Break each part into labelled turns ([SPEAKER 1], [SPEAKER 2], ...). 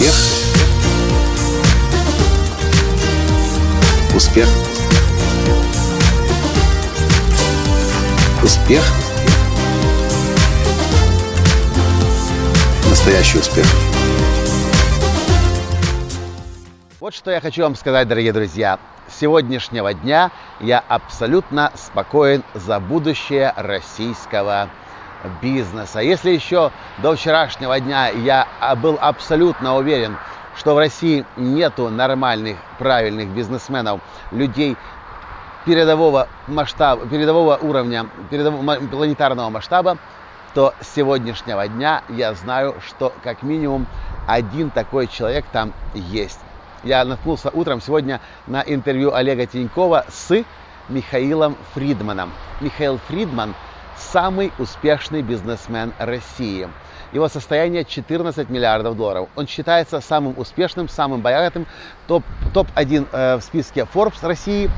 [SPEAKER 1] Успех. Успех. Успех. Настоящий успех.
[SPEAKER 2] Вот что я хочу вам сказать, дорогие друзья. С сегодняшнего дня я абсолютно спокоен за будущее российского бизнеса. Если еще до вчерашнего дня я а, был абсолютно уверен, что в России нету нормальных, правильных бизнесменов, людей передового масштаба, передового уровня, передового планетарного масштаба, то с сегодняшнего дня я знаю, что как минимум один такой человек там есть. Я наткнулся утром сегодня на интервью Олега Тинькова с Михаилом Фридманом. Михаил Фридман – самый успешный бизнесмен России. Его состояние 14 миллиардов долларов. Он считается самым успешным, самым богатым, топ, топ-1 э, в списке Forbes России.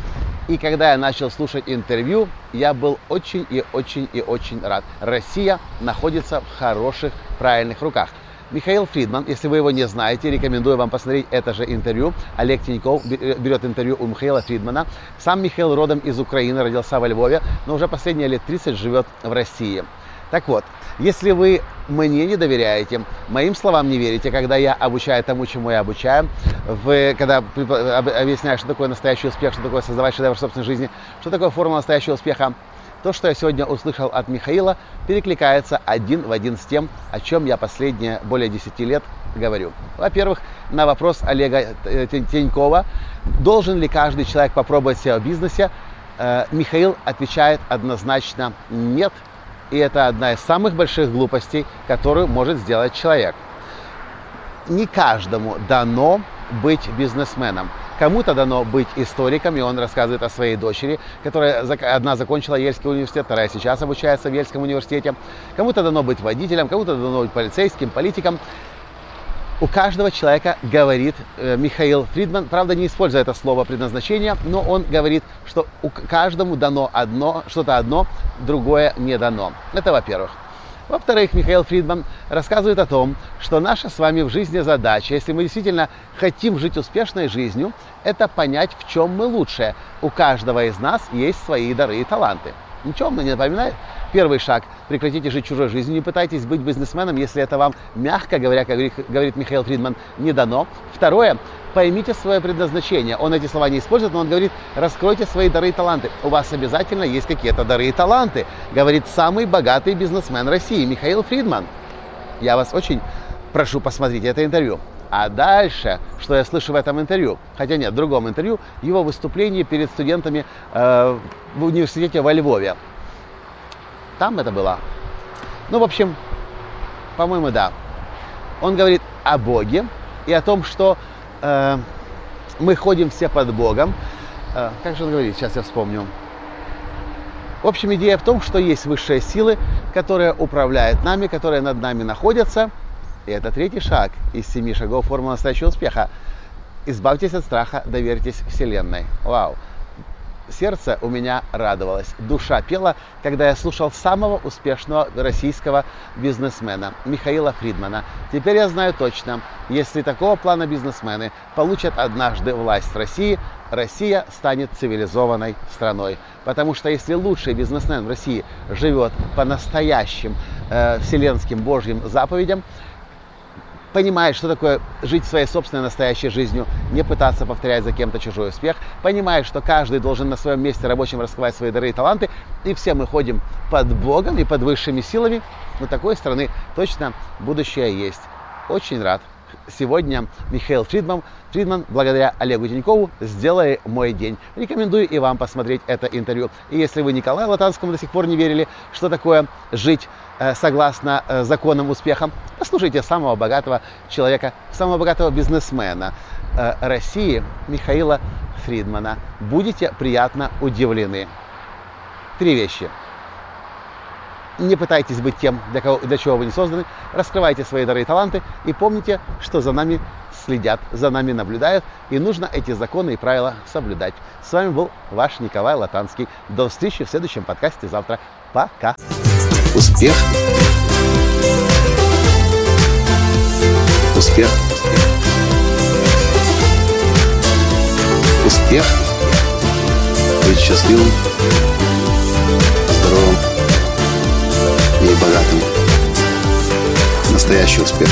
[SPEAKER 2] И когда я начал слушать интервью, я был очень и очень и очень рад. Россия находится в хороших, правильных руках. Михаил Фридман, если вы его не знаете, рекомендую вам посмотреть это же интервью. Олег Тиньков э, берет интервью у Михаила Фридмана. Сам Михаил родом из Украины, родился во Львове, но уже последние лет 30 живет в России. Так вот, если вы мне не доверяете, моим словам не верите, когда я обучаю тому, чему я обучаю, в, когда объясняю, что такое настоящий успех, что такое создавать шедевр собственной жизни, что такое формула настоящего успеха, то, что я сегодня услышал от Михаила, перекликается один в один с тем, о чем я последние более 10 лет говорю. Во-первых, на вопрос Олега э, Тенькова, должен ли каждый человек попробовать себя в бизнесе, э, Михаил отвечает однозначно нет. И это одна из самых больших глупостей, которую может сделать человек. Не каждому дано быть бизнесменом. Кому-то дано быть историком, и он рассказывает о своей дочери, которая одна закончила Ельский университет, вторая сейчас обучается в Ельском университете. Кому-то дано быть водителем, кому-то дано быть полицейским, политиком. У каждого человека говорит э, Михаил Фридман, правда не используя это слово предназначение, но он говорит, что у каждому дано одно, что-то одно, другое не дано. Это во-первых. Во-вторых, Михаил Фридман рассказывает о том, что наша с вами в жизни задача, если мы действительно хотим жить успешной жизнью, это понять, в чем мы лучшие. У каждого из нас есть свои дары и таланты. Ничего мне не напоминает? Первый шаг – прекратите жить чужой жизнью, не пытайтесь быть бизнесменом, если это вам, мягко говоря, как говорит Михаил Фридман, не дано. Второе – поймите свое предназначение. Он эти слова не использует, но он говорит, раскройте свои дары и таланты. У вас обязательно есть какие-то дары и таланты, говорит самый богатый бизнесмен России Михаил Фридман. Я вас очень прошу посмотреть это интервью. А дальше, что я слышу в этом интервью, хотя нет, в другом интервью, его выступление перед студентами э, в университете во Львове. Там это было. Ну, в общем, по-моему, да. Он говорит о Боге и о том, что э, мы ходим все под Богом. Э, как же он говорит, сейчас я вспомню. В общем, идея в том, что есть высшие силы, которые управляют нами, которые над нами находятся – и это третий шаг из семи шагов формулы настоящего успеха. Избавьтесь от страха, доверьтесь Вселенной. Вау! Сердце у меня радовалось, душа пела, когда я слушал самого успешного российского бизнесмена Михаила Фридмана. Теперь я знаю точно, если такого плана бизнесмены получат однажды власть в России, Россия станет цивилизованной страной. Потому что если лучший бизнесмен в России живет по настоящим э, вселенским божьим заповедям, понимает, что такое жить своей собственной настоящей жизнью, не пытаться повторять за кем-то чужой успех, понимает, что каждый должен на своем месте рабочим раскрывать свои дары и таланты, и все мы ходим под Богом и под высшими силами, у такой страны точно будущее есть. Очень рад. Сегодня Михаил Фридман, Фридман, благодаря Олегу Тинькову, сделали мой день. Рекомендую и вам посмотреть это интервью. И если вы Николаю Латанскому до сих пор не верили, что такое жить Э, согласно э, законам успеха, послушайте самого богатого человека, самого богатого бизнесмена э, России Михаила Фридмана. Будете приятно удивлены. Три вещи. Не пытайтесь быть тем, для, кого, для чего вы не созданы. Раскрывайте свои дары и таланты и помните, что за нами следят, за нами наблюдают, и нужно эти законы и правила соблюдать. С вами был ваш Николай Латанский. До встречи в следующем подкасте завтра. Пока!
[SPEAKER 1] Успех! Успех! Успех! Быть счастливым, здоровым и богатым. Настоящий успех.